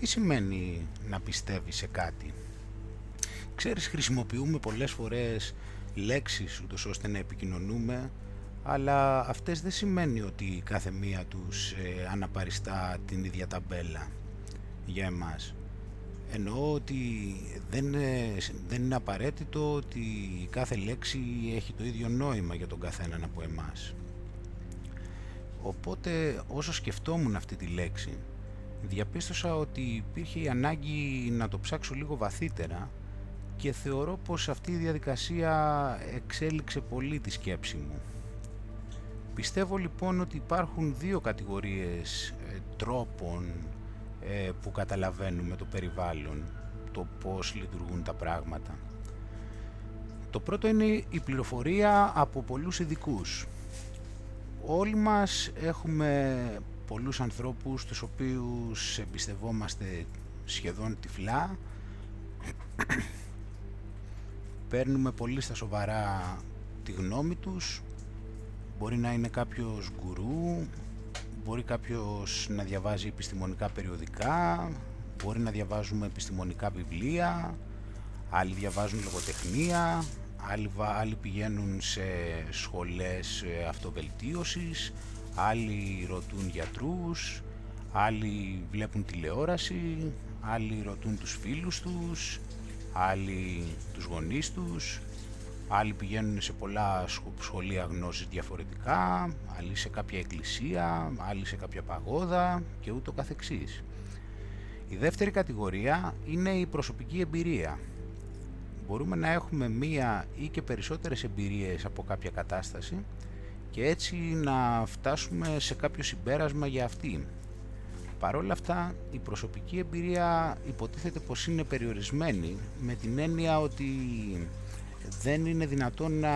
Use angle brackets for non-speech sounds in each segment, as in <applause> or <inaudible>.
Τι σημαίνει να πιστεύεις σε κάτι; Ξέρεις, χρησιμοποιούμε πολλές φορές λέξεις ούτως ώστε να επικοινωνούμε, αλλά αυτές δεν σημαίνει ότι κάθε μία τους ε, αναπαριστά την ίδια ταμπέλα για εμάς. Εννοώ ότι δεν, δεν είναι απαραίτητο ότι κάθε λέξη έχει το ίδιο νόημα για τον καθέναν από εμάς. Οπότε όσο σκεφτόμουν αυτή τη λέξη, διαπίστωσα ότι υπήρχε η ανάγκη να το ψάξω λίγο βαθύτερα και θεωρώ πως αυτή η διαδικασία εξέλιξε πολύ τη σκέψη μου. Πιστεύω λοιπόν ότι υπάρχουν δύο κατηγορίες ε, τρόπων ε, που καταλαβαίνουμε το περιβάλλον, το πώς λειτουργούν τα πράγματα. Το πρώτο είναι η πληροφορία από πολλούς ειδικούς. Όλοι μας έχουμε πολλούς ανθρώπους τους οποίους εμπιστευόμαστε σχεδόν τυφλά. Παίρνουμε πολύ στα σοβαρά τη γνώμη τους. Μπορεί να είναι κάποιος γκουρού μπορεί κάποιος να διαβάζει επιστημονικά περιοδικά μπορεί να διαβάζουμε επιστημονικά βιβλία άλλοι διαβάζουν λογοτεχνία άλλοι, άλλοι πηγαίνουν σε σχολές ε, αυτοβελτίωσης άλλοι ρωτούν γιατρούς άλλοι βλέπουν τηλεόραση άλλοι ρωτούν τους φίλους τους άλλοι τους γονείς τους, άλλοι πηγαίνουν σε πολλά σχολεία γνώσης διαφορετικά, άλλοι σε κάποια εκκλησία, άλλοι σε κάποια παγόδα και ούτω καθεξής. Η δεύτερη κατηγορία είναι η προσωπική εμπειρία. Μπορούμε να έχουμε μία ή και περισσότερες εμπειρίες από κάποια κατάσταση και έτσι να φτάσουμε σε κάποιο συμπέρασμα για αυτή Παρόλα αυτά η προσωπική εμπειρία υποτίθεται πως είναι περιορισμένη με την έννοια ότι δεν είναι δυνατόν να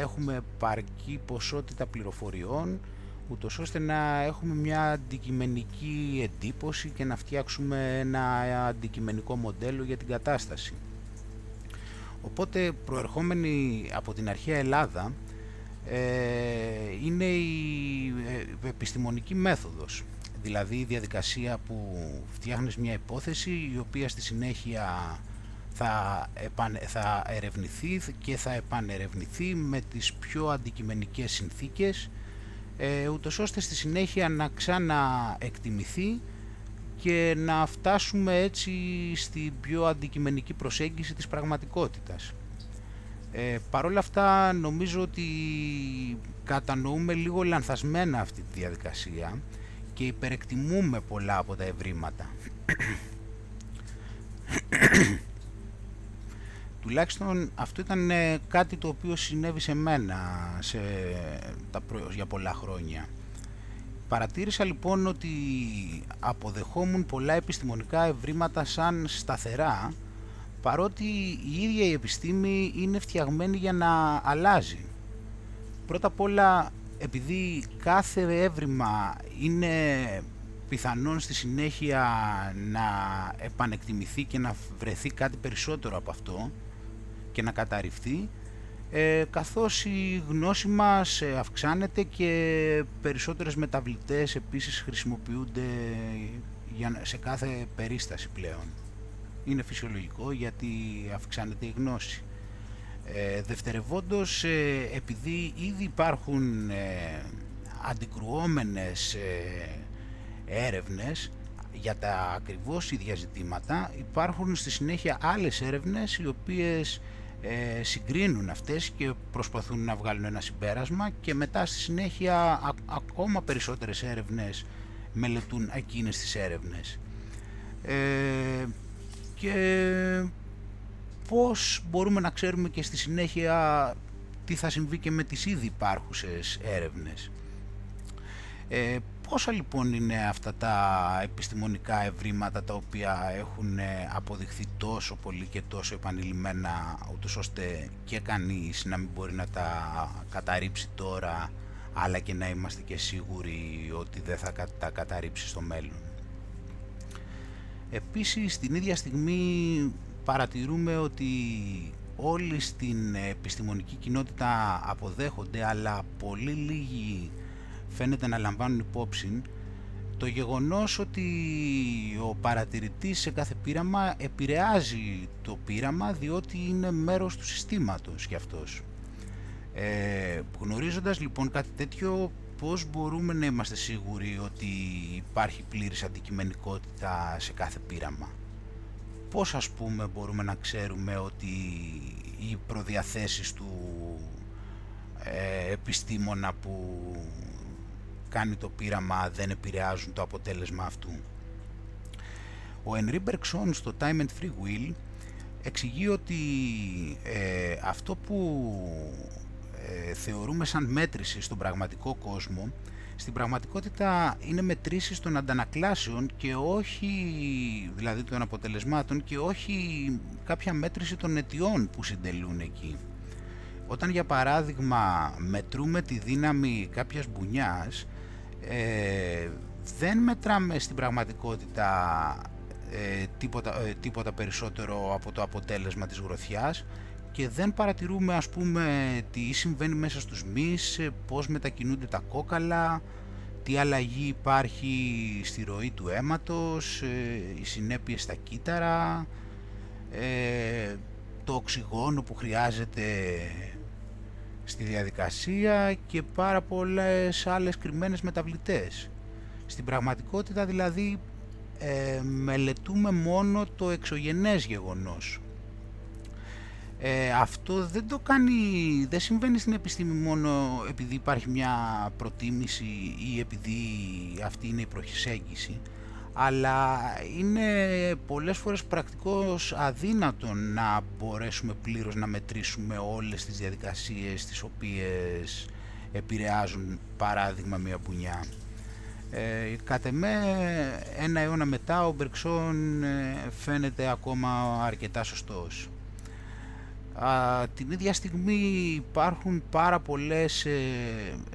έχουμε παρκή ποσότητα πληροφοριών ούτως ώστε να έχουμε μια αντικειμενική εντύπωση και να φτιάξουμε ένα αντικειμενικό μοντέλο για την κατάσταση. Οπότε προερχόμενοι από την αρχαία Ελλάδα ε, είναι η ε, επιστημονική μέθοδος δηλαδή η διαδικασία που φτιάχνεις μια υπόθεση η οποία στη συνέχεια θα, θα ερευνηθεί και θα επανερευνηθεί με τις πιο αντικειμενικές συνθήκες ε, ούτως ώστε στη συνέχεια να ξαναεκτιμηθεί και να φτάσουμε έτσι στην πιο αντικειμενική προσέγγιση της πραγματικότητας. Ε, Παρ' όλα αυτά νομίζω ότι κατανοούμε λίγο λανθασμένα αυτή τη διαδικασία και υπερεκτιμούμε πολλά από τα ευρήματα. Τουλάχιστον αυτό ήταν ε, κάτι το οποίο συνέβη σε μένα σε, τα, για πολλά χρόνια. Παρατήρησα λοιπόν ότι αποδεχόμουν πολλά επιστημονικά ευρήματα σαν σταθερά παρότι η ίδια η επιστήμη είναι φτιαγμένη για να αλλάζει. Πρώτα απ' όλα επειδή κάθε έβριμα είναι πιθανόν στη συνέχεια να επανεκτιμηθεί και να βρεθεί κάτι περισσότερο από αυτό και να καταρριφθεί ε, καθώς η γνώση μας ε, αυξάνεται και περισσότερες μεταβλητές επίσης χρησιμοποιούνται για, σε κάθε περίσταση πλέον. Είναι φυσιολογικό γιατί αυξάνεται η γνώση. Ε, δευτερευόντως, ε, επειδή ήδη υπάρχουν ε, αντικρουόμενες ε, έρευνες για τα ακριβώς ίδια ζητήματα, υπάρχουν στη συνέχεια άλλες έρευνες οι οποίες ε, συγκρίνουν αυτές και προσπαθούν να βγάλουν ένα συμπέρασμα και μετά στη συνέχεια ακόμα περισσότερες έρευνες μελετούν εκείνες τις έρευνες. Και πώς μπορούμε να ξέρουμε και στη συνέχεια τι θα συμβεί και με τις ήδη υπάρχουσες έρευνες. Ε, πόσα λοιπόν είναι αυτά τα επιστημονικά ευρήματα τα οποία έχουν ε, αποδειχθεί τόσο πολύ και τόσο επανειλημμένα ούτως ώστε και κανείς να μην μπορεί να τα καταρρύψει τώρα αλλά και να είμαστε και σίγουροι ότι δεν θα τα καταρρύψει στο μέλλον; Επίσης, την ίδια στιγμή παρατηρούμε ότι όλοι στην επιστημονική κοινότητα αποδέχονται αλλά πολύ λίγοι φαίνεται να λαμβάνουν υπόψη το γεγονός ότι ο παρατηρητής σε κάθε πείραμα επηρεάζει το πείραμα διότι είναι μέρος του συστήματος γι' αυτός. Ε, γνωρίζοντας λοιπόν κάτι τέτοιο πώς μπορούμε να είμαστε σίγουροι ότι υπάρχει πλήρης αντικειμενικότητα σε κάθε πείραμα; Πώς ας πούμε μπορούμε να ξέρουμε ότι οι προδιαθέσεις του ε, επιστήμονα που κάνει το πείραμα δεν επηρεάζουν το αποτέλεσμα αυτού; Ο Henry Bergson στο Time and Free Will εξηγεί ότι ε, αυτό που ε, θεωρούμε σαν μέτρηση στον πραγματικό κόσμο στην πραγματικότητα είναι μετρήσεις των αντανακλάσεων και όχι, δηλαδή των αποτελεσμάτων και όχι κάποια μέτρηση των αιτιών που συντελούν εκεί. Όταν για παράδειγμα μετρούμε τη δύναμη κάποιας μπουνιάς ε, δεν μετράμε στην πραγματικότητα ε, τίποτα, ε, τίποτα περισσότερο από το αποτέλεσμα της γροθιάς και δεν παρατηρούμε ας πούμε τι συμβαίνει μέσα στους μυς, ε, πώς μετακινούνται τα κόκαλα, τι αλλαγή υπάρχει στη ροή του αίματος, οι συνέπειες στα κύτταρα, το οξυγόνο που χρειάζεται στη διαδικασία και πάρα πολλές άλλες κρυμμένες μεταβλητές. Στην πραγματικότητα δηλαδή ε, μελετούμε μόνο το εξωγενές γεγονός. Ε, αυτό δεν το κάνει, δεν συμβαίνει στην επιστήμη μόνο επειδή υπάρχει μια προτίμηση ή επειδή αυτή είναι η προσέγγιση αλλά είναι πολλές φορές πρακτικώς αδύνατο να μπορέσουμε πλήρως να μετρήσουμε όλες τις διαδικασίες τις οποίες επηρεάζουν παράδειγμα μια μπουνιά. Ε, κατ' εμέ ένα αιώνα μετά ο Μπερξόν ε, φαίνεται ακόμα αρκετά σωστός. Α, την ίδια στιγμή υπάρχουν πάρα πολλές ε,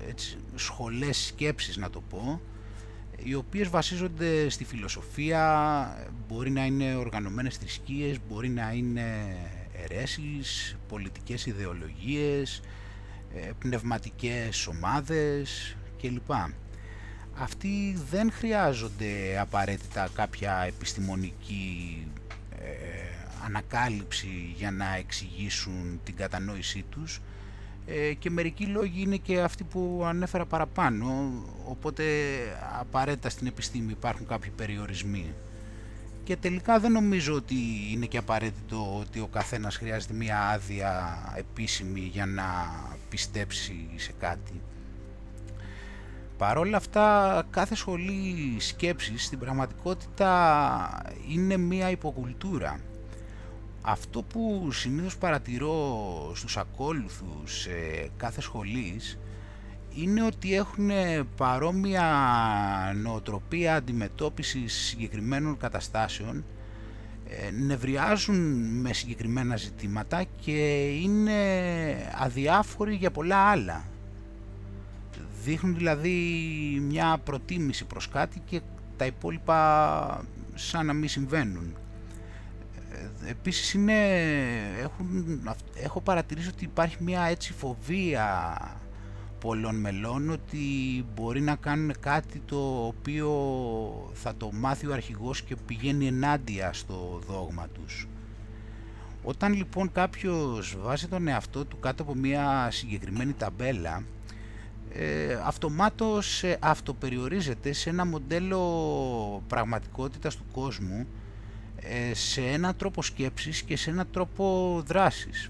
έτσι, σχολές σκέψης να το πω οι οποίες βασίζονται στη φιλοσοφία, μπορεί να είναι οργανωμένες θρησκείες, μπορεί να είναι αιρέσεις, πολιτικές ιδεολογίες, ε, πνευματικές ομάδες κλπ. Αυτοί δεν χρειάζονται απαραίτητα κάποια επιστημονική ε, ανακάλυψη για να εξηγήσουν την κατανόησή τους, ε, και μερικοί λόγοι είναι και αυτοί που ανέφερα παραπάνω, οπότε απαραίτητα στην επιστήμη υπάρχουν κάποιοι περιορισμοί. Και τελικά δεν νομίζω ότι είναι και απαραίτητο ότι ο καθένας χρειάζεται μία άδεια επίσημη για να πιστέψει σε κάτι. Παρόλα αυτά, κάθε σχολή σκέψης στην πραγματικότητα είναι μία υποκουλτούρα αυτό που συνήθως παρατηρώ στους ακόλουθους ε, κάθε σχολής είναι ότι έχουν παρόμοια νοοτροπία αντιμετώπισης συγκεκριμένων καταστάσεων ε, νευριάζουν με συγκεκριμένα ζητήματα και είναι αδιάφοροι για πολλά άλλα. Δείχνουν δηλαδή μια προτίμηση προς κάτι και τα υπόλοιπα σαν να μην συμβαίνουν. Επίσης είναι, έχουν, έχω παρατηρήσει ότι υπάρχει μια έτσι φοβία πολλών μελών ότι μπορεί να κάνουν κάτι το οποίο θα το μάθει ο αρχηγός και πηγαίνει ενάντια στο δόγμα τους. Όταν λοιπόν κάποιος βάζει τον εαυτό του κάτω από μια συγκεκριμένη ταμπέλα ε, αυτομάτως ε, αυτοπεριορίζεται σε ένα μοντέλο πραγματικότητας του κόσμου ε, σε ένα τρόπο σκέψης και σε ένα τρόπο δράσης.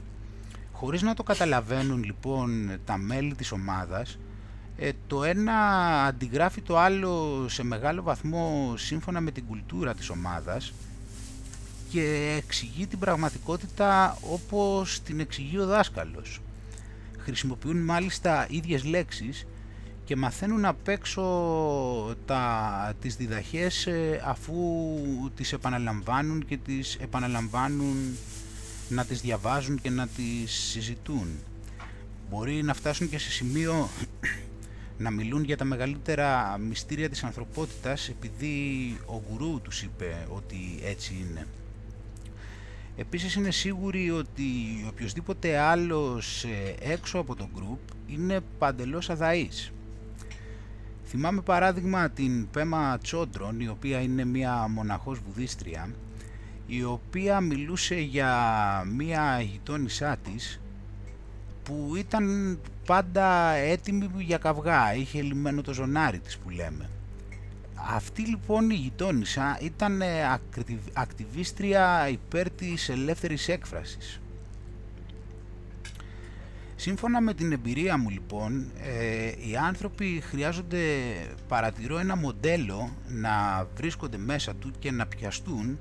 Χωρίς να το καταλαβαίνουν λοιπόν τα μέλη της ομάδας, ε, το ένα αντιγράφει το άλλο σε μεγάλο βαθμό σύμφωνα με την κουλτούρα της ομάδας και εξηγεί την πραγματικότητα όπως την εξηγεί ο δάσκαλος. Χρησιμοποιούν μάλιστα ίδιες λέξεις και μαθαίνουν απ' έξω τα, τις διδαχές ε, αφού τις επαναλαμβάνουν και τις επαναλαμβάνουν να τις διαβάζουν και να τις συζητούν. Μπορεί να φτάσουν και σε σημείο <clears throat> να μιλούν για τα μεγαλύτερα μυστήρια της ανθρωπότητας επειδή ο γκουρού τους είπε ότι έτσι είναι. Επίσης είναι σίγουροι ότι οποιοδήποτε άλλος ε, έξω από το group είναι παντελώς αδαής Θυμάμαι παράδειγμα την Πέμα Τσόντρον, η οποία είναι μια μοναχός βουδίστρια, η οποία μιλούσε για μια γειτόνισά της που ήταν πάντα έτοιμη για καυγά, είχε λυμμένο το ζωνάρι της που λέμε. Αυτή λοιπόν η γειτόνισσα ήταν ακτιβίστρια υπέρ της ελεύθερης έκφρασης. Σύμφωνα με την εμπειρία μου λοιπόν, ε, οι άνθρωποι χρειάζονται, παρατηρώ ένα μοντέλο να βρίσκονται μέσα του και να πιαστούν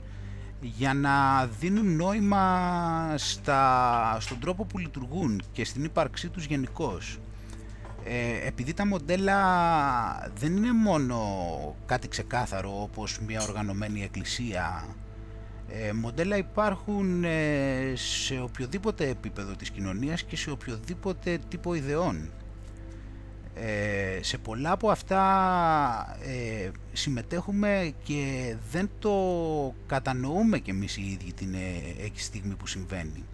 για να δίνουν νόημα στα, στον τρόπο που λειτουργούν και στην ύπαρξή τους γενικώ. Ε, επειδή τα μοντέλα δεν είναι μόνο κάτι ξεκάθαρο όπως μια οργανωμένη εκκλησία ε, μοντέλα υπάρχουν ε, σε οποιοδήποτε επίπεδο της κοινωνίας και σε οποιοδήποτε τύπο ιδεών. Ε, σε πολλά από αυτά ε, συμμετέχουμε και δεν το κατανοούμε και εμείς οι ίδιοι την ε, στιγμή που συμβαίνει.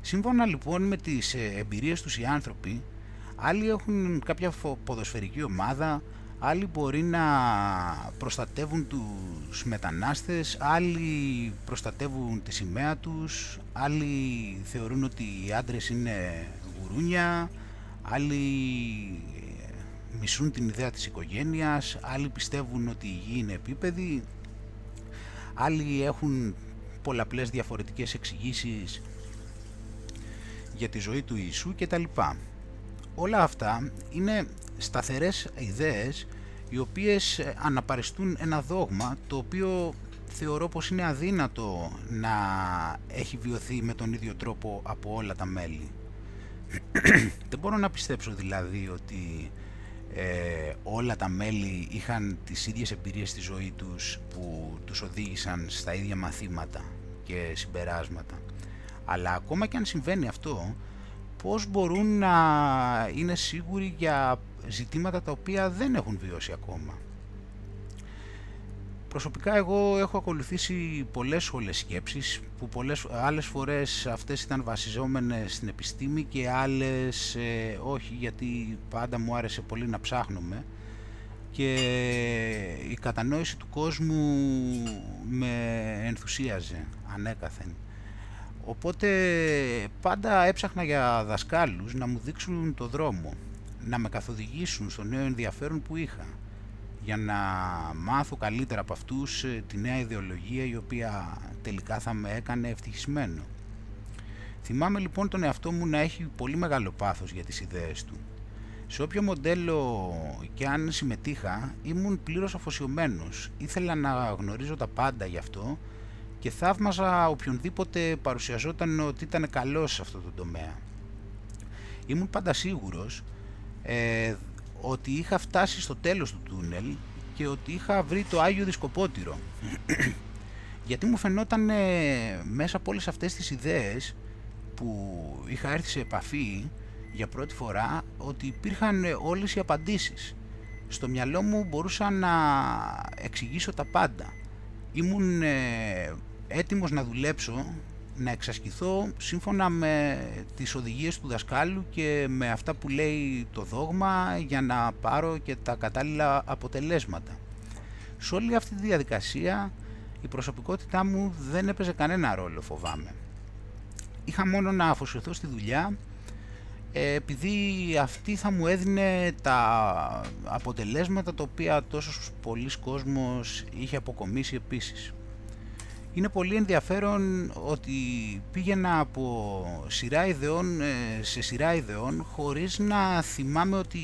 Σύμφωνα λοιπόν με τις εμπειρίες τους οι άνθρωποι, άλλοι έχουν κάποια ποδοσφαιρική ομάδα, άλλοι μπορεί να προστατεύουν τους μετανάστες, άλλοι προστατεύουν τη σημαία τους, άλλοι θεωρούν ότι οι άντρες είναι γουρούνια, άλλοι ε, μισούν την ιδέα της οικογένειας, άλλοι πιστεύουν ότι η γη είναι επίπεδη, άλλοι έχουν πολλαπλές διαφορετικές εξηγήσεις για τη ζωή του Ιησού κτλ. Όλα αυτά είναι σταθερές ιδέες οι οποίες ε, αναπαριστούν ένα δόγμα το οποίο θεωρώ πως είναι αδύνατο να έχει βιωθεί με τον ίδιο τρόπο από όλα τα μέλη. <clears throat> Δεν μπορώ να πιστέψω δηλαδή ότι ε, όλα τα μέλη είχαν τις ίδιες εμπειρίες στη ζωή τους που τους οδήγησαν στα ίδια μαθήματα και συμπεράσματα. Αλλά ακόμα και αν συμβαίνει αυτό, πώς μπορούν να είναι σίγουροι για ζητήματα τα οποία δεν έχουν βιώσει ακόμα. Προσωπικά εγώ έχω ακολουθήσει πολλές σχολές σκέψεις που πολλές άλλες φορές αυτές ήταν βασιζόμενες στην επιστήμη και άλλες ε, όχι γιατί πάντα μου άρεσε πολύ να ψάχνουμε και η κατανόηση του κόσμου με ενθουσίαζε ανέκαθεν. Οπότε πάντα έψαχνα για δασκάλους να μου δείξουν το δρόμο, να με καθοδηγήσουν στο νέο ενδιαφέρον που είχα, για να μάθω καλύτερα από αυτούς ε, τη νέα ιδεολογία η οποία τελικά θα με έκανε ευτυχισμένο. Θυμάμαι λοιπόν τον εαυτό μου να έχει πολύ μεγάλο πάθος για τις ιδέες του. Σε όποιο μοντέλο και αν συμμετείχα ήμουν πλήρως αφοσιωμένος. Ήθελα να γνωρίζω τα πάντα γι' αυτό και θαύμαζα οποιονδήποτε παρουσιαζόταν ότι ήταν καλός σε αυτό το τομέα. Ήμουν πάντα σίγουρος ε, ότι είχα φτάσει στο τέλος του τούνελ και ότι είχα βρει το Άγιο Δισκοπότηρο. <clears throat> Γιατί μου φαινόταν ε, μέσα από όλες αυτές τις ιδέες που είχα έρθει σε επαφή για πρώτη φορά ότι υπήρχαν ε, όλες οι απαντήσεις. Στο μυαλό μου μπορούσα να εξηγήσω τα πάντα. Ήμουν ε, έτοιμος να δουλέψω, να εξασκηθώ σύμφωνα με τις οδηγίες του δασκάλου και με αυτά που λέει το δόγμα για να πάρω και τα κατάλληλα αποτελέσματα. Σε όλη αυτή τη διαδικασία η προσωπικότητά μου δεν έπαιζε κανένα ρόλο φοβάμαι. Είχα μόνο να αφοσιωθώ στη δουλειά ε, επειδή αυτή θα μου έδινε τα αποτελέσματα τα οποία τόσος πολλοί κόσμος είχε αποκομίσει επίσης είναι πολύ ενδιαφέρον ότι πήγαινα από σειρά ιδεών ε, σε σειρά ιδεών χωρίς να θυμάμαι ότι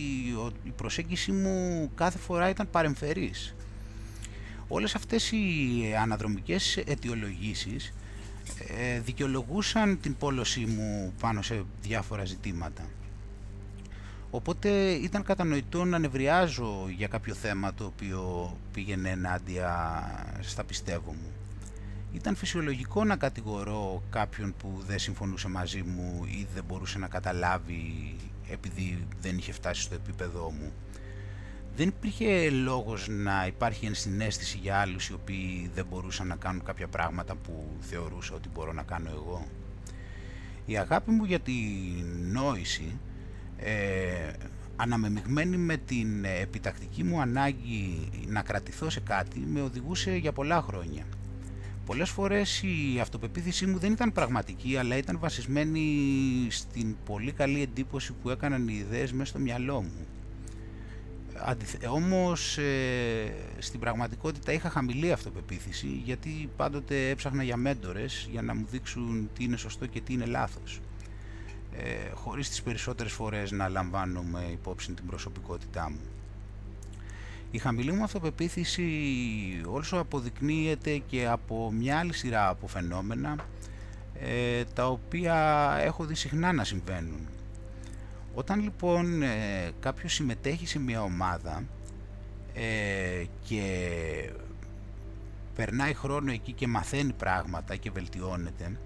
η προσέγγιση μου κάθε φορά ήταν παρεμφερής. Όλες αυτές οι αναδρομικές αιτιολογήσεις ε, δικαιολογούσαν την πόλωσή μου πάνω σε διάφορα ζητήματα. Οπότε ήταν κατανοητό να νευριάζω για κάποιο θέμα το οποίο πήγαινε ενάντια στα πιστεύω μου. Ήταν φυσιολογικό να κατηγορώ κάποιον που δεν συμφωνούσε μαζί μου ή δεν μπορούσε να καταλάβει επειδή δεν είχε φτάσει στο επίπεδό μου. Δεν υπήρχε λόγος να υπάρχει ενσυναίσθηση για άλλους οι οποίοι δεν μπορούσαν να κάνουν κάποια πράγματα που θεωρούσα ότι μπορώ να κάνω εγώ. Η αγάπη μου για τη νόηση ε, αναμεμειγμένη με την επιτακτική μου ανάγκη να κρατηθώ σε κάτι με οδηγούσε για πολλά χρόνια. Πολλές φορές η αυτοπεποίθησή μου δεν ήταν πραγματική αλλά ήταν βασισμένη στην πολύ καλή εντύπωση που έκαναν οι ιδέες μέσα στο μυαλό μου. Όμως ε, στην πραγματικότητα είχα χαμηλή αυτοπεποίθηση γιατί πάντοτε έψαχνα για μέντορες για να μου δείξουν τι είναι σωστό και τι είναι λάθος ε, χωρίς τις περισσότερες φορές να λαμβάνομαι υπόψη την προσωπικότητά μου. Η χαμηλή μου αυτοπεποίθηση όσο αποδεικνύεται και από μια άλλη σειρά από φαινόμενα ε, τα οποία έχω δει συχνά να συμβαίνουν. Όταν λοιπόν ε, κάποιος συμμετέχει σε μια ομάδα ε, και περνάει χρόνο εκεί και μαθαίνει πράγματα και βελτιώνεται ε,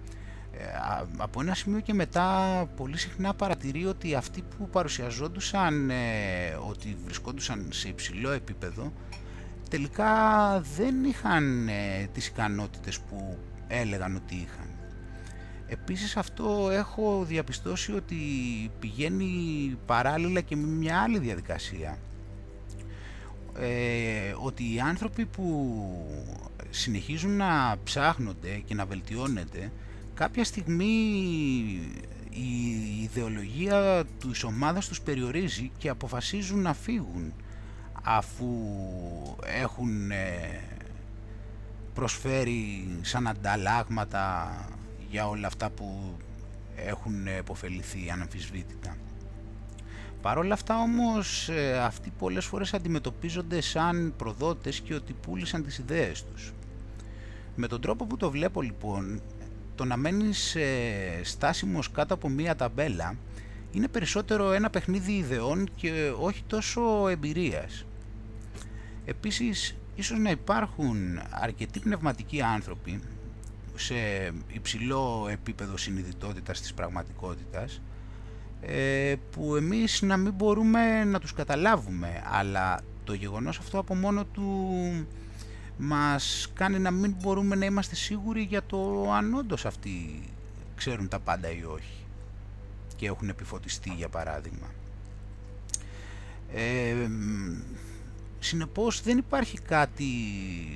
από ένα σημείο και μετά πολύ συχνά παρατηρεί ότι αυτοί που παρουσιαζόντουσαν ε, ότι βρισκόντουσαν σε υψηλό επίπεδο τελικά δεν είχαν ε, τις ικανότητες που έλεγαν ότι είχαν. Επίσης αυτό έχω διαπιστώσει ότι πηγαίνει παράλληλα και με μια άλλη διαδικασία. Ε, ότι οι άνθρωποι που συνεχίζουν να ψάχνονται και να βελτιώνεται κάποια στιγμή η ιδεολογία του ομάδας τους περιορίζει και αποφασίζουν να φύγουν αφού έχουν ε, προσφέρει σαν ανταλλάγματα για όλα αυτά που έχουν επωφεληθεί αναμφισβήτητα. Παρ' όλα αυτά όμως ε, αυτοί πολλές φορές αντιμετωπίζονται σαν προδότες και ότι πούλησαν τις ιδέες τους. Με τον τρόπο που το βλέπω λοιπόν το να μένεις ε, στάσιμος κάτω από μία ταμπέλα είναι περισσότερο ένα παιχνίδι ιδεών και όχι τόσο εμπειρίας. Επίσης, ίσως να υπάρχουν αρκετοί πνευματικοί άνθρωποι σε υψηλό επίπεδο συνειδητότητας της πραγματικότητας ε, που εμείς να μην μπορούμε να τους καταλάβουμε αλλά το γεγονός αυτό από μόνο του μας κάνει να μην μπορούμε να είμαστε σίγουροι για το αν όντως αυτοί ξέρουν τα πάντα ή όχι και έχουν επιφωτιστεί για παράδειγμα. Ε, συνεπώς δεν υπάρχει κάτι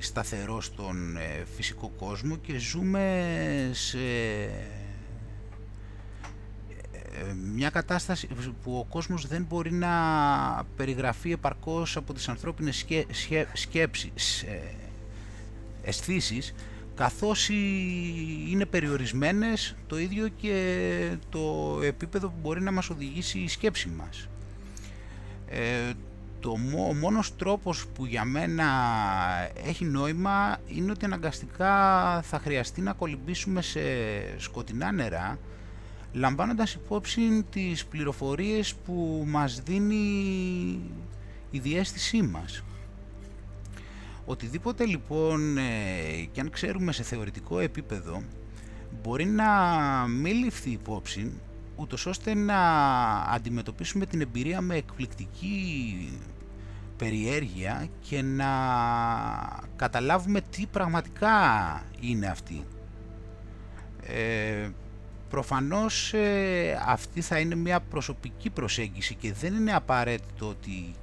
σταθερό στον ε, φυσικό κόσμο και ζούμε σε ε, μια κατάσταση που ο κόσμος δεν μπορεί να περιγραφεί επαρκώς από τις ανθρώπινες σκέ, σκέψεις ε, αισθήσεις, καθώς είναι περιορισμένες το ίδιο και το επίπεδο που μπορεί να μας οδηγήσει η σκέψη μας. Ε, το, ο μόνος τρόπος που για μένα έχει νόημα είναι ότι αναγκαστικά θα χρειαστεί να κολυμπήσουμε σε σκοτεινά νερά λαμβάνοντας υπόψη τις πληροφορίες που μας δίνει η διέστησή μας. Οτιδήποτε λοιπόν ε, και αν ξέρουμε σε θεωρητικό επίπεδο μπορεί να μην ληφθεί υπόψη ούτως ώστε να αντιμετωπίσουμε την εμπειρία με εκπληκτική περιέργεια και να καταλάβουμε τι πραγματικά είναι αυτή. Ε, προφανώς ε, αυτή θα είναι μια προσωπική προσέγγιση και δεν είναι απαραίτητο ότι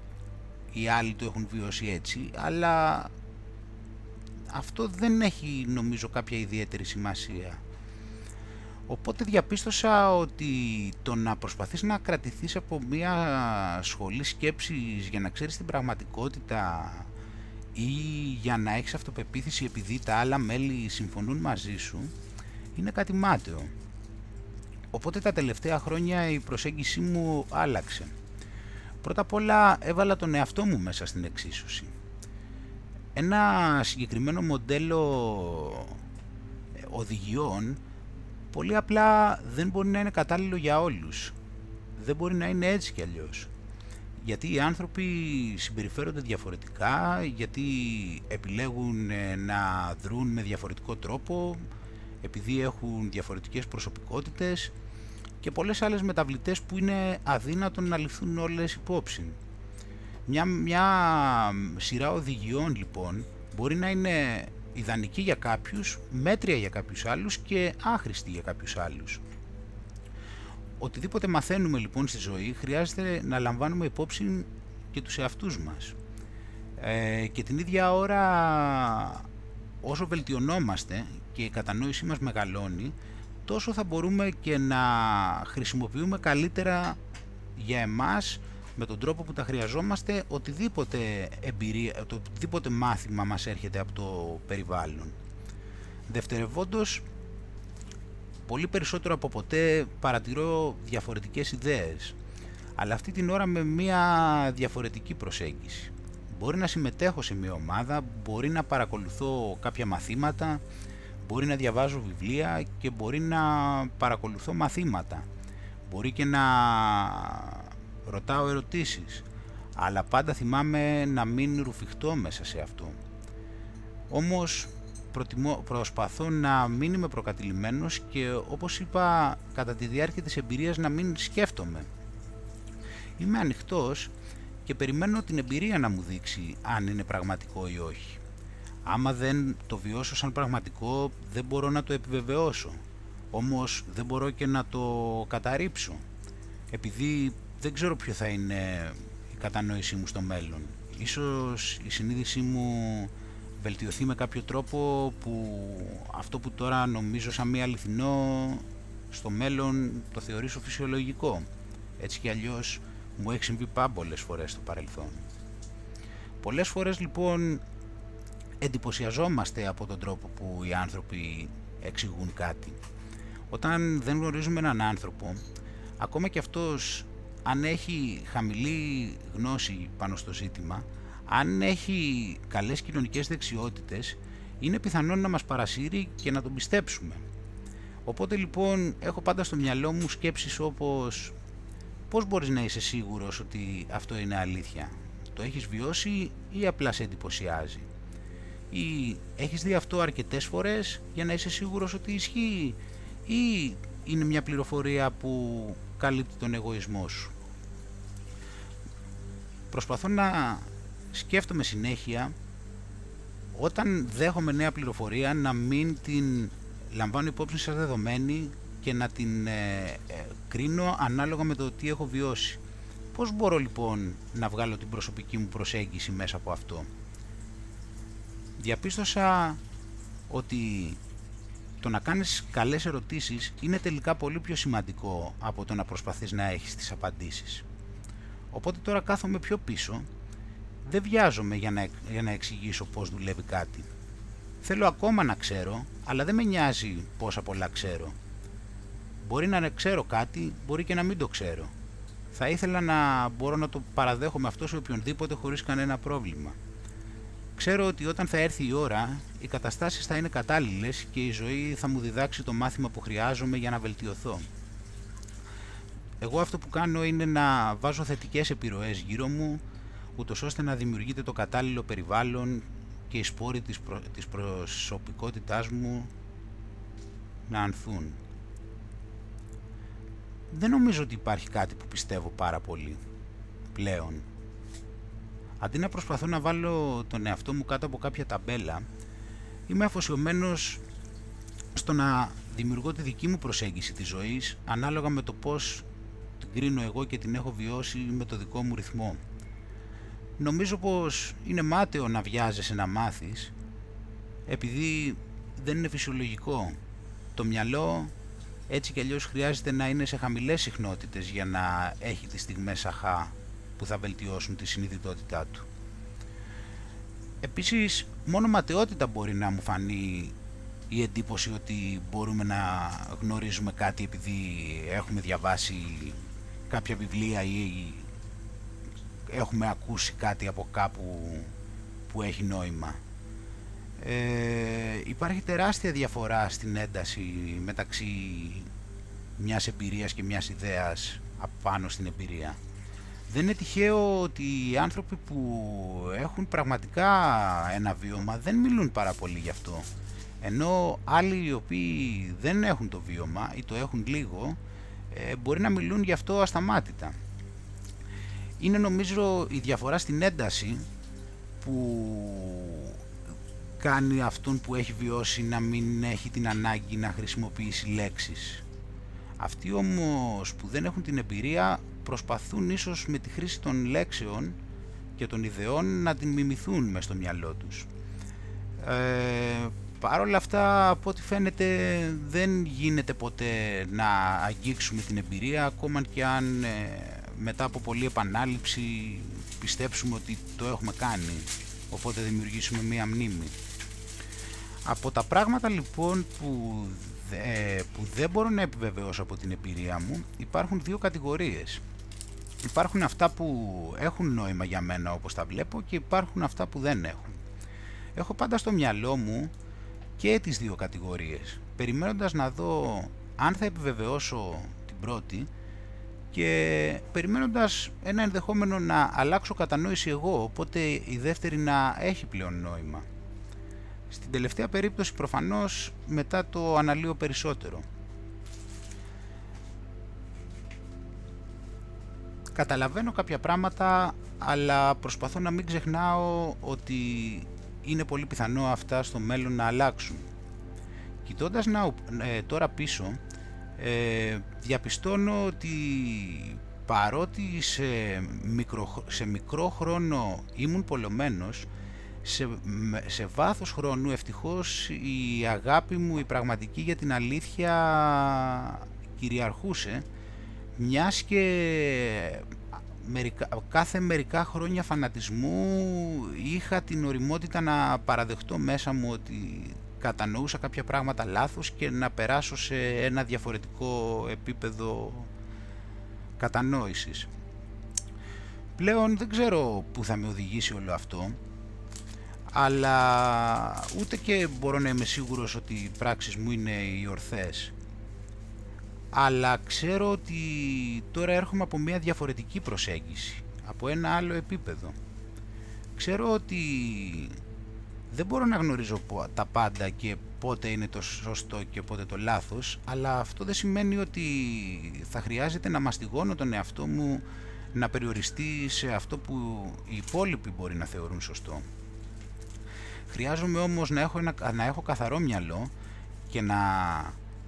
οι άλλοι το έχουν βιώσει έτσι, αλλά αυτό δεν έχει νομίζω κάποια ιδιαίτερη σημασία. Οπότε διαπίστωσα ότι το να προσπαθείς να κρατηθείς από μια σχολή σκέψης για να ξέρεις την πραγματικότητα ή για να έχεις αυτοπεποίθηση επειδή τα άλλα μέλη συμφωνούν μαζί σου είναι κάτι μάταιο. Οπότε τα τελευταία χρόνια η προσέγγιση μου άλλαξε. Πρώτα απ' όλα έβαλα τον εαυτό μου μέσα στην εξίσωση. Ένα συγκεκριμένο μοντέλο ε, οδηγιών πολύ απλά δεν μπορεί να είναι κατάλληλο για όλους. Δεν μπορεί να είναι έτσι κι αλλιώς. Γιατί οι άνθρωποι συμπεριφέρονται διαφορετικά, γιατί επιλέγουν ε, να δρούν με διαφορετικό τρόπο, επειδή έχουν διαφορετικές προσωπικότητες και πολλές άλλες μεταβλητές που είναι αδύνατον να ληφθούν όλες υπόψη. Μια, μια σειρά οδηγιών λοιπόν μπορεί να είναι ιδανική για κάποιους, μέτρια για κάποιους άλλους και άχρηστη για κάποιους άλλους. οτιδήποτε μαθαίνουμε λοιπόν στη ζωή χρειάζεται να λαμβάνουμε υπόψη και τους εαυτούς μας. Ε, και την ίδια ώρα όσο βελτιωνόμαστε και η κατανόησή μας μεγαλώνει, τόσο θα μπορούμε και να χρησιμοποιούμε καλύτερα για εμάς με τον τρόπο που τα χρειαζόμαστε οτιδήποτε, εμπειρία, οτιδήποτε μάθημα μας έρχεται από το περιβάλλον. Δευτερευόντως, πολύ περισσότερο από ποτέ παρατηρώ διαφορετικές ιδέες, αλλά αυτή την ώρα με μια διαφορετική προσέγγιση. Μπορεί να συμμετέχω σε μια ομάδα, μπορεί να παρακολουθώ κάποια μαθήματα, μπορεί να διαβάζω βιβλία και μπορεί να παρακολουθώ μαθήματα. Μπορεί και να ρωτάω ερωτήσεις, αλλά πάντα θυμάμαι να μην ρουφιχτώ μέσα σε αυτό. Όμως προτιμώ, προσπαθώ να μην είμαι προκατηλημένος και όπως είπα κατά τη διάρκεια της εμπειρίας να μην σκέφτομαι. Είμαι ανοιχτός και περιμένω την εμπειρία να μου δείξει αν είναι πραγματικό ή όχι. Άμα δεν το βιώσω σαν πραγματικό δεν μπορώ να το επιβεβαιώσω. Όμως δεν μπορώ και να το καταρρύψω. Επειδή δεν ξέρω ποιο θα είναι η κατανόησή μου στο μέλλον. Ίσως η συνείδησή μου βελτιωθεί με κάποιο τρόπο που αυτό που τώρα νομίζω σαν μη αληθινό στο μέλλον το θεωρήσω φυσιολογικό. Έτσι κι αλλιώς μου έχει συμβεί πάμπολες φορές στο παρελθόν. Πολλές φορές λοιπόν εντυπωσιαζόμαστε από τον τρόπο που οι άνθρωποι εξηγούν κάτι. Όταν δεν γνωρίζουμε έναν άνθρωπο, ακόμα και αυτός αν έχει χαμηλή γνώση πάνω στο ζήτημα, αν έχει καλές κοινωνικές δεξιότητες, είναι πιθανόν να μας παρασύρει και να τον πιστέψουμε. Οπότε λοιπόν έχω πάντα στο μυαλό μου σκέψεις όπως πώς μπορείς να είσαι σίγουρος ότι αυτό είναι αλήθεια; Το έχεις βιώσει ή απλά σε εντυπωσιάζει; Ή έχεις δει αυτό αρκετές φορές για να είσαι σίγουρος ότι ισχύει ή είναι μια πληροφορία που καλύπτει τον εγωισμό σου; Προσπαθώ να σκέφτομαι συνέχεια όταν δέχομαι νέα πληροφορία να μην την λαμβάνω υπόψη σαν δεδομένη και να την ε, ε, κρίνω ανάλογα με το τι έχω βιώσει. Πώς μπορώ λοιπόν να βγάλω την προσωπική μου προσέγγιση μέσα από αυτό; Διαπίστωσα ότι το να κάνεις καλές ερωτήσεις είναι τελικά πολύ πιο σημαντικό από το να προσπαθείς να έχεις τις απαντήσεις. Οπότε τώρα κάθομαι πιο πίσω, δεν βιάζομαι για να, για να εξηγήσω πώς δουλεύει κάτι. Θέλω ακόμα να ξέρω, αλλά δεν με νοιάζει πόσα πολλά ξέρω. Μπορεί να ξέρω κάτι, μπορεί και να μην το ξέρω. Θα ήθελα να μπορώ να το παραδέχομαι αυτός σε οποιονδήποτε χωρίς κανένα πρόβλημα. Ξέρω ότι όταν θα έρθει η ώρα, οι καταστάσεις θα είναι κατάλληλες και η ζωή θα μου διδάξει το μάθημα που χρειάζομαι για να βελτιωθώ. Εγώ αυτό που κάνω είναι να βάζω θετικές επιρροές γύρω μου, ούτως ώστε να δημιουργείται το κατάλληλο περιβάλλον και οι σπόροι της, προ... της προσωπικότητάς μου να ανθούν. Δεν νομίζω ότι υπάρχει κάτι που πιστεύω πάρα πολύ πλέον. Αντί να προσπαθώ να βάλω τον εαυτό μου κάτω από κάποια ταμπέλα, είμαι αφοσιωμένος στο να δημιουργώ τη δική μου προσέγγιση της ζωής ανάλογα με το πώς την κρίνω εγώ και την έχω βιώσει με το δικό μου ρυθμό. Νομίζω πως είναι μάταιο να βιάζεσαι να μάθεις επειδή δεν είναι φυσιολογικό. Το μυαλό έτσι κι αλλιώς χρειάζεται να είναι σε χαμηλές συχνότητες για να έχει τις στιγμές αχά που θα βελτιώσουν τη συνειδητότητά του. Επίσης, μόνο ματαιότητα μπορεί να μου φανεί η εντύπωση ότι μπορούμε να γνωρίζουμε κάτι επειδή έχουμε διαβάσει κάποια βιβλία ή έχουμε ακούσει κάτι από κάπου που έχει νόημα. Ε, υπάρχει τεράστια διαφορά στην ένταση μεταξύ μιας εμπειρίας και μιας ιδέας απάνω στην εμπειρία. Δεν είναι τυχαίο ότι οι άνθρωποι που έχουν πραγματικά ένα βίωμα δεν μιλούν πάρα πολύ γι' αυτό. Ενώ άλλοι οι οποίοι δεν έχουν το βίωμα ή το έχουν λίγο ε, μπορεί να μιλούν γι' αυτό ασταμάτητα. Είναι νομίζω η διαφορά στην ένταση που κάνει αυτόν που έχει βιώσει να μην έχει την ανάγκη να χρησιμοποιήσει λέξεις. Αυτοί όμως που δεν έχουν την εμπειρία προσπαθούν ίσως με τη χρήση των λέξεων και των ιδεών να την μιμηθούν μέσα στο μυαλό τους. Ε, Παρ' όλα αυτά, από ό,τι φαίνεται, δεν γίνεται ποτέ να αγγίξουμε την εμπειρία, ακόμα και αν ε, μετά από πολλή επανάληψη πιστέψουμε ότι το έχουμε κάνει, οπότε δημιουργήσουμε μία μνήμη. Από τα πράγματα λοιπόν που, ε, που δεν μπορώ να επιβεβαιώσω από την εμπειρία μου, υπάρχουν δύο κατηγορίες. Υπάρχουν αυτά που έχουν νόημα για μένα όπως τα βλέπω και υπάρχουν αυτά που δεν έχουν. Έχω πάντα στο μυαλό μου και τις δύο κατηγορίες, περιμένοντας να δω αν θα επιβεβαιώσω την πρώτη και περιμένοντας ένα ενδεχόμενο να αλλάξω κατανόηση εγώ, οπότε η δεύτερη να έχει πλέον νόημα. Στην τελευταία περίπτωση προφανώς μετά το αναλύω περισσότερο. Καταλαβαίνω κάποια πράγματα, αλλά προσπαθώ να μην ξεχνάω ότι είναι πολύ πιθανό αυτά στο μέλλον να αλλάξουν. Κοιτώντας να, ε, τώρα πίσω, ε, διαπιστώνω ότι παρότι σε μικρό, σε μικρό χρόνο ήμουν πολλωμένος, σε, σε βάθος χρόνου ευτυχώς η αγάπη μου, η πραγματική για την αλήθεια κυριαρχούσε, μιας και μερικά, κάθε μερικά χρόνια φανατισμού είχα την οριμότητα να παραδεχτώ μέσα μου ότι κατανοούσα κάποια πράγματα λάθος και να περάσω σε ένα διαφορετικό επίπεδο κατανόησης. Πλέον δεν ξέρω πού θα με οδηγήσει όλο αυτό, αλλά ούτε και μπορώ να είμαι σίγουρος ότι οι πράξεις μου είναι οι ορθές αλλά ξέρω ότι τώρα έρχομαι από μια διαφορετική προσέγγιση, από ένα άλλο επίπεδο. Ξέρω ότι δεν μπορώ να γνωρίζω τα πάντα και πότε είναι το σωστό και πότε το λάθος, αλλά αυτό δεν σημαίνει ότι θα χρειάζεται να μαστιγώνω τον εαυτό μου να περιοριστεί σε αυτό που οι υπόλοιποι μπορεί να θεωρούν σωστό. Χρειάζομαι όμως να έχω, ένα, να έχω καθαρό μυαλό και να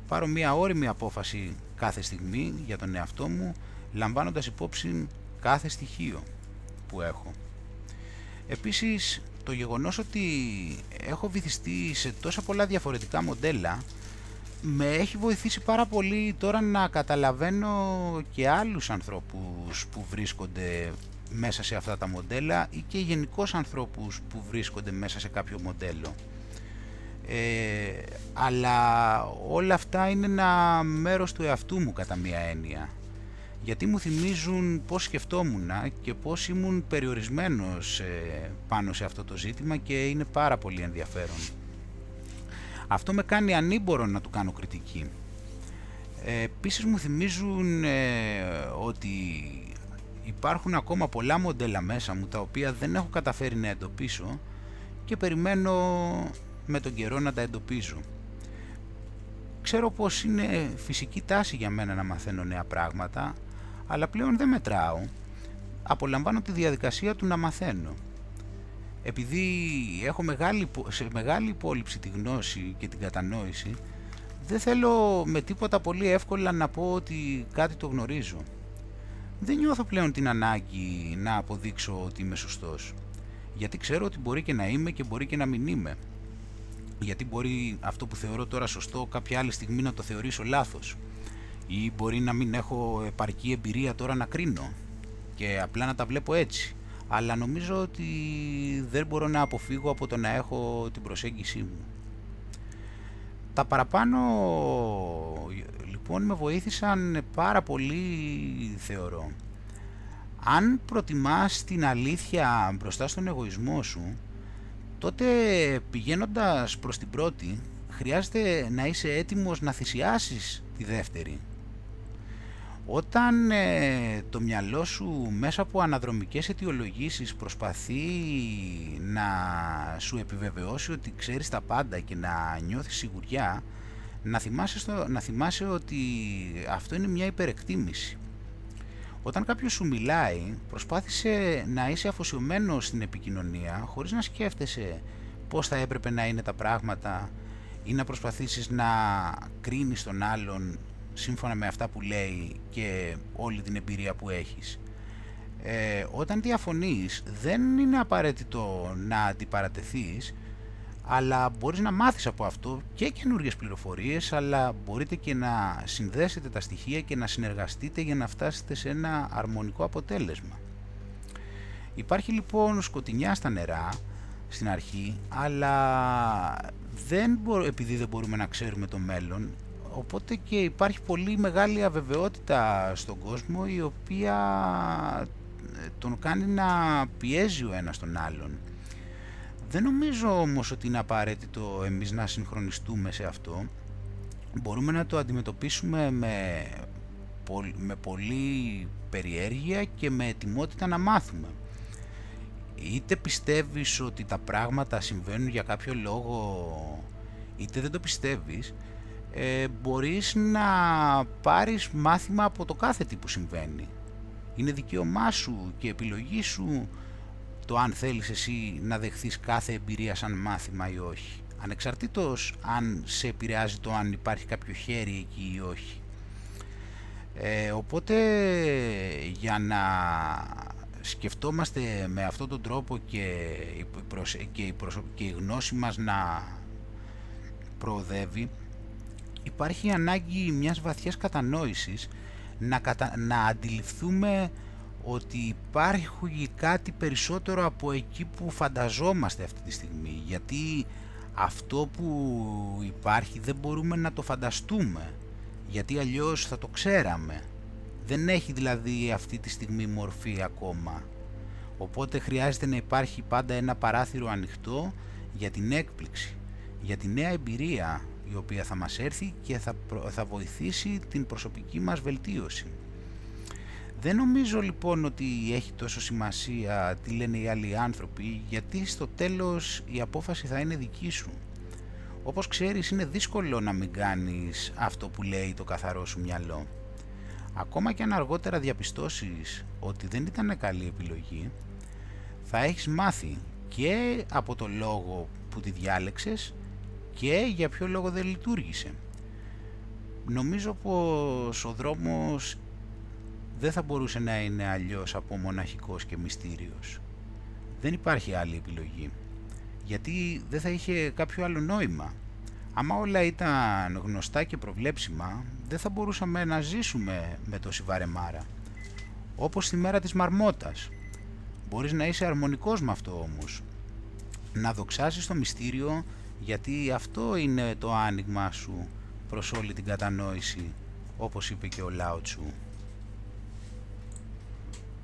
πάρω μια όρημη απόφαση κάθε στιγμή για τον εαυτό μου, λαμβάνοντας υπόψη κάθε στοιχείο που έχω. Επίσης, το γεγονός ότι έχω βυθιστεί σε τόσα πολλά διαφορετικά μοντέλα με έχει βοηθήσει πάρα πολύ τώρα να καταλαβαίνω και άλλους ανθρώπους που βρίσκονται μέσα σε αυτά τα μοντέλα ή και γενικώς ανθρώπους που βρίσκονται μέσα σε κάποιο μοντέλο. Ε, αλλά όλα αυτά είναι ένα μέρος του εαυτού μου κατά μία έννοια γιατί μου θυμίζουν πώς σκεφτόμουν και πώς ήμουν περιορισμένος ε, πάνω σε αυτό το ζήτημα και είναι πάρα πολύ ενδιαφέρον. Αυτό με κάνει ανήμπορο να του κάνω κριτική. Ε, επίσης μου θυμίζουν ε, ότι υπάρχουν ακόμα πολλά μοντέλα μέσα μου τα οποία δεν έχω καταφέρει να εντοπίσω και περιμένω με τον καιρό να τα εντοπίζω. Ξέρω πως είναι φυσική τάση για μένα να μαθαίνω νέα πράγματα, αλλά πλέον δεν μετράω. Απολαμβάνω τη διαδικασία του να μαθαίνω. Επειδή έχω μεγάλη, σε μεγάλη υπόλοιψη τη γνώση και την κατανόηση, δεν θέλω με τίποτα πολύ εύκολα να πω ότι κάτι το γνωρίζω. Δεν νιώθω πλέον την ανάγκη να αποδείξω ότι είμαι σωστός. Γιατί ξέρω ότι μπορεί και να είμαι και μπορεί και να μην είμαι γιατί μπορεί αυτό που θεωρώ τώρα σωστό κάποια άλλη στιγμή να το θεωρήσω λάθος ή μπορεί να μην έχω επαρκή εμπειρία τώρα να κρίνω και απλά να τα βλέπω έτσι αλλά νομίζω ότι δεν μπορώ να αποφύγω από το να έχω την προσέγγιση μου. Τα παραπάνω λοιπόν με βοήθησαν πάρα πολύ θεωρώ. Αν προτιμάς την αλήθεια μπροστά στον εγωισμό σου τότε πηγαίνοντας προς την πρώτη χρειάζεται να είσαι έτοιμος να θυσιάσεις τη δεύτερη. Όταν ε, το μυαλό σου μέσα από αναδρομικές αιτιολογήσεις προσπαθεί να σου επιβεβαιώσει ότι ξέρεις τα πάντα και να νιώθεις σιγουριά, να θυμάσαι, στο, να θυμάσαι ότι αυτό είναι μια υπερεκτίμηση. Όταν κάποιος σου μιλάει, προσπάθησε να είσαι αφοσιωμένος στην επικοινωνία, χωρίς να σκέφτεσαι πώς θα έπρεπε να είναι τα πράγματα ή να προσπαθήσεις να κρίνεις τον άλλον σύμφωνα με αυτά που λέει και όλη την εμπειρία που έχεις. Ε, όταν διαφωνείς δεν είναι απαραίτητο να αντιπαρατεθείς αλλά μπορείς να μάθεις από αυτό και καινούργιες πληροφορίες αλλά μπορείτε και να συνδέσετε τα στοιχεία και να συνεργαστείτε για να φτάσετε σε ένα αρμονικό αποτέλεσμα. Υπάρχει λοιπόν σκοτεινιά στα νερά στην αρχή αλλά δεν επειδή δεν μπορούμε να ξέρουμε το μέλλον οπότε και υπάρχει πολύ μεγάλη αβεβαιότητα στον κόσμο η οποία ε, τον κάνει να πιέζει ο ένας τον άλλον. Δεν νομίζω όμως ότι είναι απαραίτητο εμείς να συγχρονιστούμε σε αυτό. Μπορούμε να το αντιμετωπίσουμε με, με πολύ περιέργεια και με ετοιμότητα να μάθουμε. Είτε πιστεύεις ότι τα πράγματα συμβαίνουν για κάποιο λόγο, είτε δεν το πιστεύεις, ε, μπορείς να πάρεις μάθημα από το κάθε τι που συμβαίνει. Είναι δικαίωμά σου και επιλογή σου το αν θέλεις εσύ να δεχθείς κάθε εμπειρία σαν μάθημα ή όχι. Ανεξαρτήτως αν σε επηρεάζει το αν υπάρχει κάποιο χέρι εκεί ή όχι. Ε, οπότε για να σκεφτόμαστε με αυτόν τον τρόπο και η, και, η και η γνώση μας να προοδεύει υπάρχει ανάγκη μιας βαθιάς κατανόησης να, να αντιληφθούμε ότι υπάρχει κάτι περισσότερο από εκεί που φανταζόμαστε αυτή τη στιγμή. Γιατί αυτό που υπάρχει δεν μπορούμε να το φανταστούμε. Γιατί αλλιώς θα το ξέραμε. Δεν έχει δηλαδή αυτή τη στιγμή μορφή ακόμα. Οπότε χρειάζεται να υπάρχει πάντα ένα παράθυρο ανοιχτό για την έκπληξη για τη νέα εμπειρία η οποία θα μας έρθει και θα, θα βοηθήσει την προσωπική μας βελτίωση. Δεν νομίζω λοιπόν ότι έχει τόσο σημασία τι λένε οι άλλοι άνθρωποι γιατί στο τέλος η απόφαση θα είναι δική σου. Όπως ξέρεις είναι δύσκολο να μην κάνεις αυτό που λέει το καθαρό σου μυαλό. Ακόμα και αν αργότερα διαπιστώσεις ότι δεν ήταν καλή επιλογή θα έχεις μάθει και από το λόγο που τη διάλεξες και για ποιο λόγο δεν λειτουργήσε. Νομίζω πως ο δρόμος δεν θα μπορούσε να είναι αλλιώς από μοναχικός και μυστήριος. Δεν υπάρχει άλλη επιλογή, γιατί δεν θα είχε κάποιο άλλο νόημα. Άμα όλα ήταν γνωστά και προβλέψιμα, δεν θα μπορούσαμε να ζήσουμε με το Σιβαρεμάρα. Όπως στη μέρα της Μαρμότας. Μπορείς να είσαι αρμονικός με αυτό όμως. Να δοξάσεις το μυστήριο γιατί αυτό είναι το άνοιγμα σου προς όλη την κατανόηση όπως είπε και ο Λάοτσου.